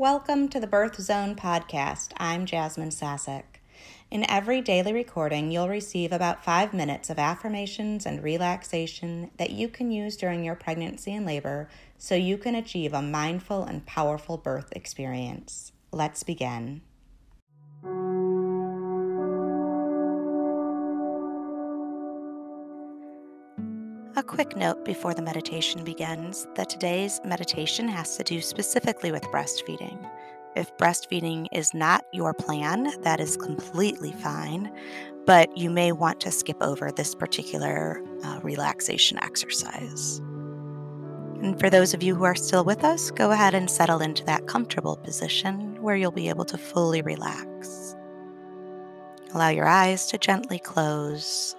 Welcome to the Birth Zone podcast. I'm Jasmine Sassack. In every daily recording, you'll receive about five minutes of affirmations and relaxation that you can use during your pregnancy and labor so you can achieve a mindful and powerful birth experience. Let's begin. Quick note before the meditation begins that today's meditation has to do specifically with breastfeeding. If breastfeeding is not your plan, that is completely fine, but you may want to skip over this particular uh, relaxation exercise. And for those of you who are still with us, go ahead and settle into that comfortable position where you'll be able to fully relax. Allow your eyes to gently close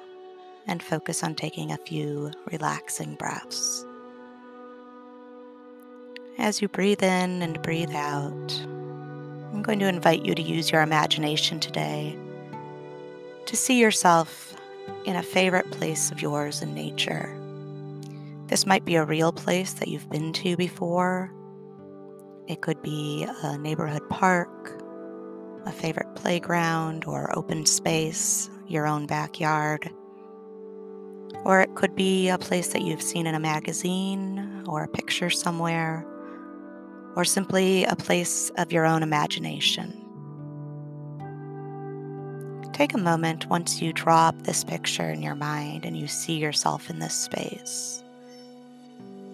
and focus on taking a few relaxing breaths. As you breathe in and breathe out, I'm going to invite you to use your imagination today to see yourself in a favorite place of yours in nature. This might be a real place that you've been to before. It could be a neighborhood park, a favorite playground or open space, your own backyard. Or it could be a place that you've seen in a magazine or a picture somewhere, or simply a place of your own imagination. Take a moment once you draw up this picture in your mind and you see yourself in this space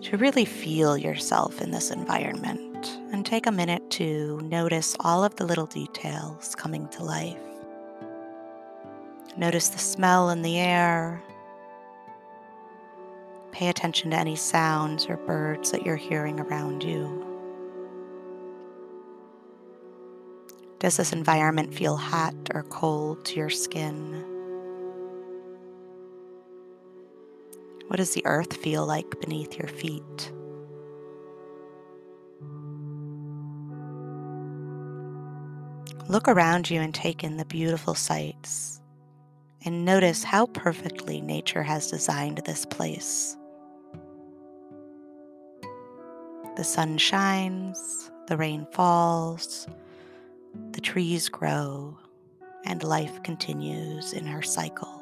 to really feel yourself in this environment and take a minute to notice all of the little details coming to life. Notice the smell in the air, Pay attention to any sounds or birds that you're hearing around you. Does this environment feel hot or cold to your skin? What does the earth feel like beneath your feet? Look around you and take in the beautiful sights and notice how perfectly nature has designed this place. The sun shines, the rain falls, the trees grow, and life continues in her cycle.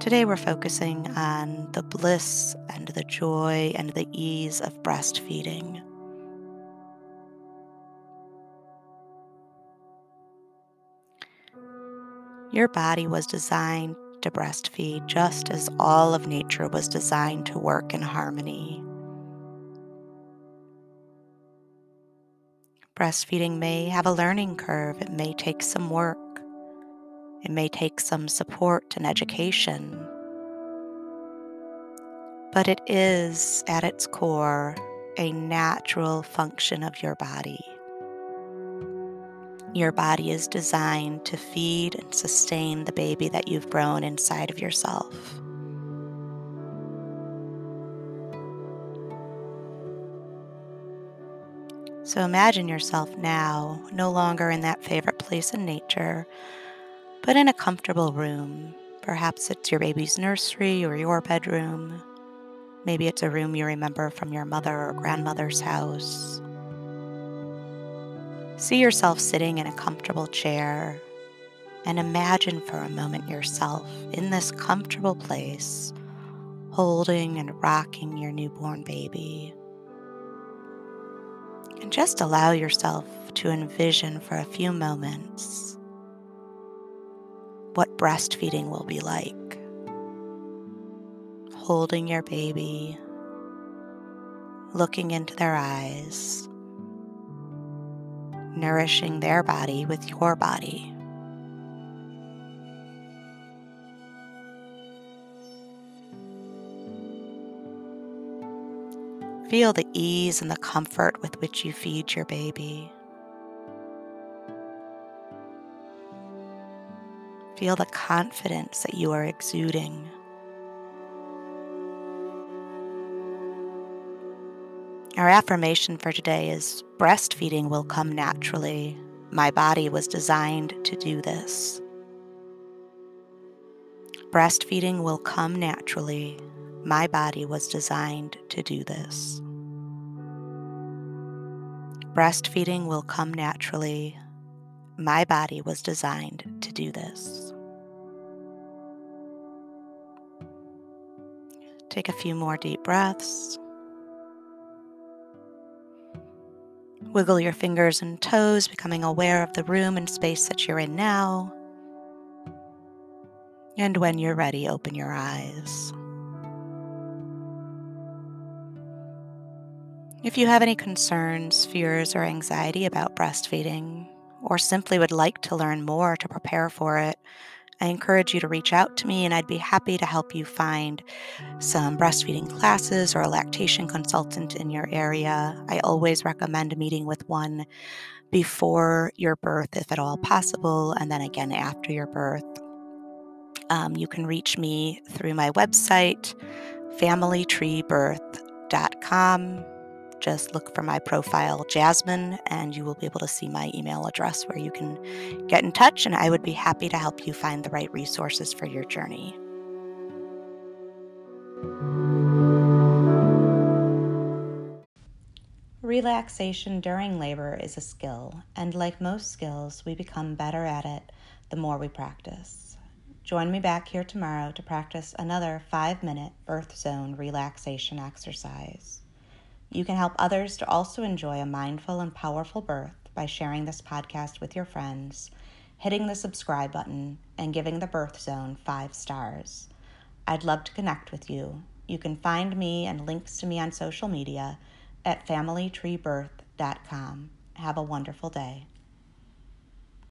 Today, we're focusing on the bliss and the joy and the ease of breastfeeding. Your body was designed to breastfeed just as all of nature was designed to work in harmony. Breastfeeding may have a learning curve, it may take some work, it may take some support and education. But it is, at its core, a natural function of your body. Your body is designed to feed and sustain the baby that you've grown inside of yourself. So imagine yourself now no longer in that favorite place in nature, but in a comfortable room. Perhaps it's your baby's nursery or your bedroom. Maybe it's a room you remember from your mother or grandmother's house. See yourself sitting in a comfortable chair and imagine for a moment yourself in this comfortable place, holding and rocking your newborn baby. And just allow yourself to envision for a few moments what breastfeeding will be like. Holding your baby, looking into their eyes nourishing their body with your body. Feel the ease and the comfort with which you feed your baby. Feel the confidence that you are exuding. Our affirmation for today is breastfeeding will come naturally. My body was designed to do this. Breastfeeding will come naturally. My body was designed to do this. Breastfeeding will come naturally. My body was designed to do this. Take a few more deep breaths. Wiggle your fingers and toes, becoming aware of the room and space that you're in now. And when you're ready, open your eyes. If you have any concerns, fears, or anxiety about breastfeeding, or simply would like to learn more to prepare for it, I encourage you to reach out to me and I'd be happy to help you find some breastfeeding classes or a lactation consultant in your area. I always recommend meeting with one before your birth, if at all possible, and then again after your birth. Um, you can reach me through my website, familytreebirth.com. Just look for my profile, Jasmine, and you will be able to see my email address where you can get in touch, and I would be happy to help you find the right resources for your journey. Relaxation during labor is a skill, and like most skills, we become better at it the more we practice. Join me back here tomorrow to practice another five minute birth zone relaxation exercise. You can help others to also enjoy a mindful and powerful birth by sharing this podcast with your friends, hitting the subscribe button, and giving the birth zone five stars. I'd love to connect with you. You can find me and links to me on social media at familytreebirth.com. Have a wonderful day.